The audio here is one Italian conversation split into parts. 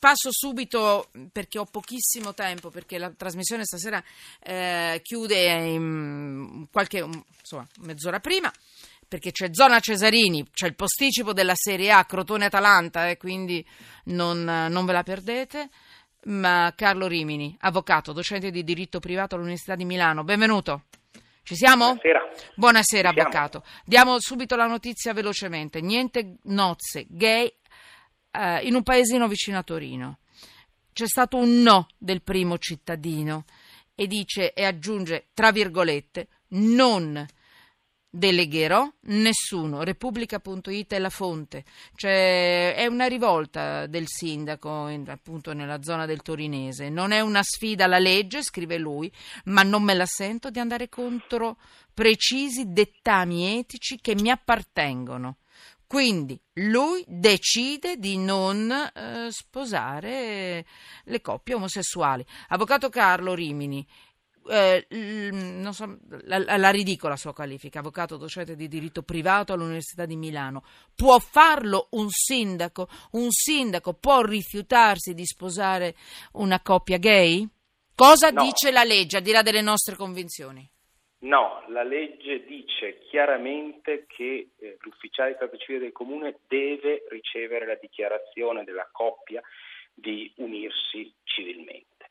passo subito perché ho pochissimo tempo, perché la trasmissione stasera eh, chiude qualche insomma, mezz'ora prima. Perché c'è zona Cesarini, c'è il posticipo della Serie A, Crotone-Atalanta, eh, quindi non, non ve la perdete. Ma Carlo Rimini, avvocato, docente di diritto privato all'Università di Milano, benvenuto. Ci siamo? Buonasera. Buonasera, avvocato. Diamo subito la notizia velocemente. Niente nozze gay eh, in un paesino vicino a Torino. C'è stato un no del primo cittadino e dice e aggiunge tra virgolette non delegherò nessuno. Repubblica.it è la fonte. Cioè, è una rivolta del sindaco in, appunto nella zona del torinese. Non è una sfida alla legge, scrive lui, ma non me la sento di andare contro precisi dettami etici che mi appartengono. Quindi lui decide di non eh, sposare le coppie omosessuali. Avvocato Carlo Rimini, eh, so, la, la, ridicola sua qualifica, avvocato docente di diritto privato all'Università di Milano. Può farlo un sindaco? Un sindaco può rifiutarsi di sposare una coppia gay? Cosa no. dice la legge, al di là delle nostre convinzioni? No, la legge dice chiaramente che eh, l'ufficiale di stato civile del comune deve ricevere la dichiarazione della coppia di unirsi civilmente.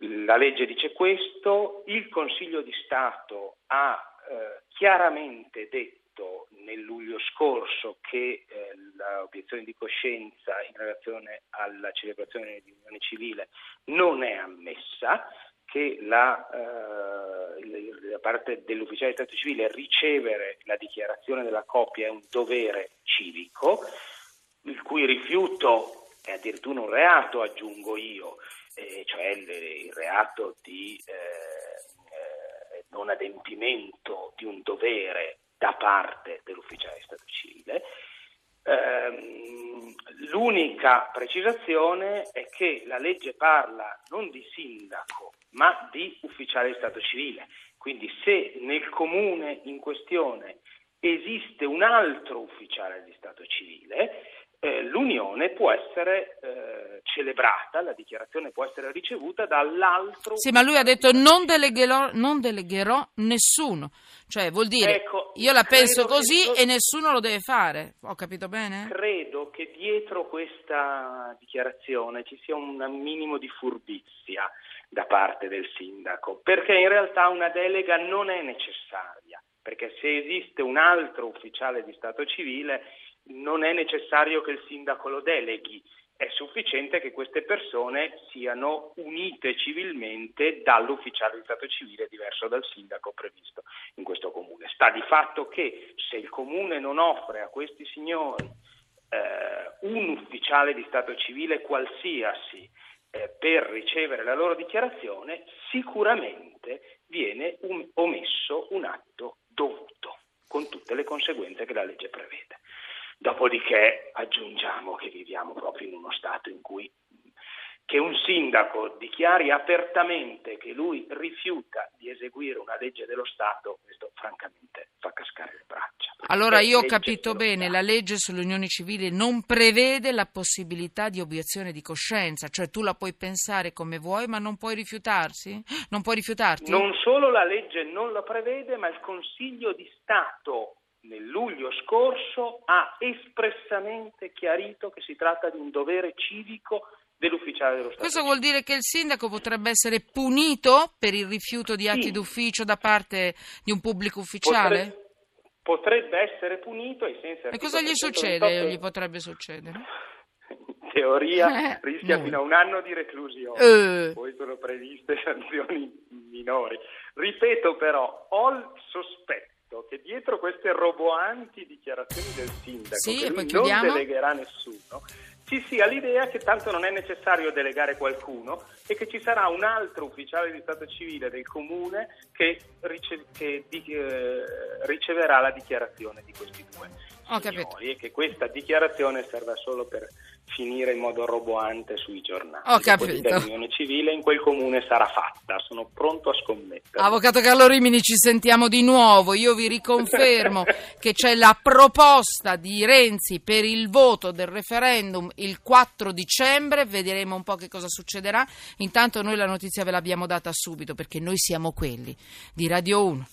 La legge dice questo, il Consiglio di Stato ha eh, chiaramente detto nel luglio scorso che eh, l'obiezione di coscienza in relazione alla celebrazione di unione civile non è ammessa, che la, eh, da parte dell'ufficiale di Stato civile ricevere la dichiarazione della coppia è un dovere civico, il cui rifiuto è addirittura un reato, aggiungo io, eh, cioè il, il, reato di eh, eh non adempimento di un dovere da parte dell'ufficiale di Stato civile. Ehm, l'unica precisazione è che la legge parla non di sindaco, ma di ufficiale di Stato civile. Quindi se nel comune in questione esiste un altro ufficiale di Stato civile, eh, l'unione può essere celebrata, la dichiarazione può essere ricevuta dall'altro. Sì, ma lui ha detto non delegherò, non delegherò nessuno, cioè vuol dire ecco, io la penso così so... e nessuno lo deve fare, ho capito bene? Credo che dietro questa dichiarazione ci sia un minimo di furbizia da parte del sindaco, perché in realtà una delega non è necessaria, perché se esiste un altro ufficiale di Stato civile non è necessario che il sindaco lo deleghi, è sufficiente che queste persone siano unite civilmente dall'ufficiale di Stato civile diverso dal sindaco previsto in questo comune. Sta di fatto che se il comune non offre a questi signori eh, un ufficiale di Stato civile qualsiasi eh, per ricevere la loro dichiarazione, sicuramente viene un, omesso un atto dovuto, con tutte le conseguenze che la legge prevede. Dopodiché aggiungiamo che viviamo proprio in uno Stato in cui che un sindaco dichiari apertamente che lui rifiuta di eseguire una legge dello Stato, questo francamente fa cascare le braccia. Allora io ho capito bene, la legge sulle unioni civili non prevede la possibilità di obiezione di coscienza, cioè tu la puoi pensare come vuoi ma non puoi rifiutarsi? Non puoi rifiutarti? Non solo la legge non lo prevede, ma il Consiglio di Stato nel luglio scorso ha espressamente chiarito che si tratta di un dovere civico dell'ufficiale dello Stato. Questo vuol dire che il sindaco potrebbe essere punito per il rifiuto di atti sì. d'ufficio da parte di un pubblico ufficiale? Potrebbe, potrebbe essere punito ai sensi E cosa gli succede? Gli potrebbe succedere? In teoria eh, rischia no. fino a un anno di reclusione, uh. poi sono previste sanzioni minori. Ripeto però, ho il sospetto che dietro queste roboanti dichiarazioni del sindaco, sì, che non chiudiamo. delegherà nessuno, ci sia l'idea che tanto non è necessario delegare qualcuno e che ci sarà un altro ufficiale di Stato civile del comune che, rice- che di- eh, riceverà la dichiarazione di questi due. Signori, e che questa dichiarazione serva solo per finire in modo roboante sui giornali. Ho capito. L'unione civile in quel comune sarà fatta, sono pronto a scommettere. Avvocato Carlo Rimini, ci sentiamo di nuovo. Io vi riconfermo che c'è la proposta di Renzi per il voto del referendum il 4 dicembre, vedremo un po' che cosa succederà. Intanto noi la notizia ve l'abbiamo data subito perché noi siamo quelli di Radio 1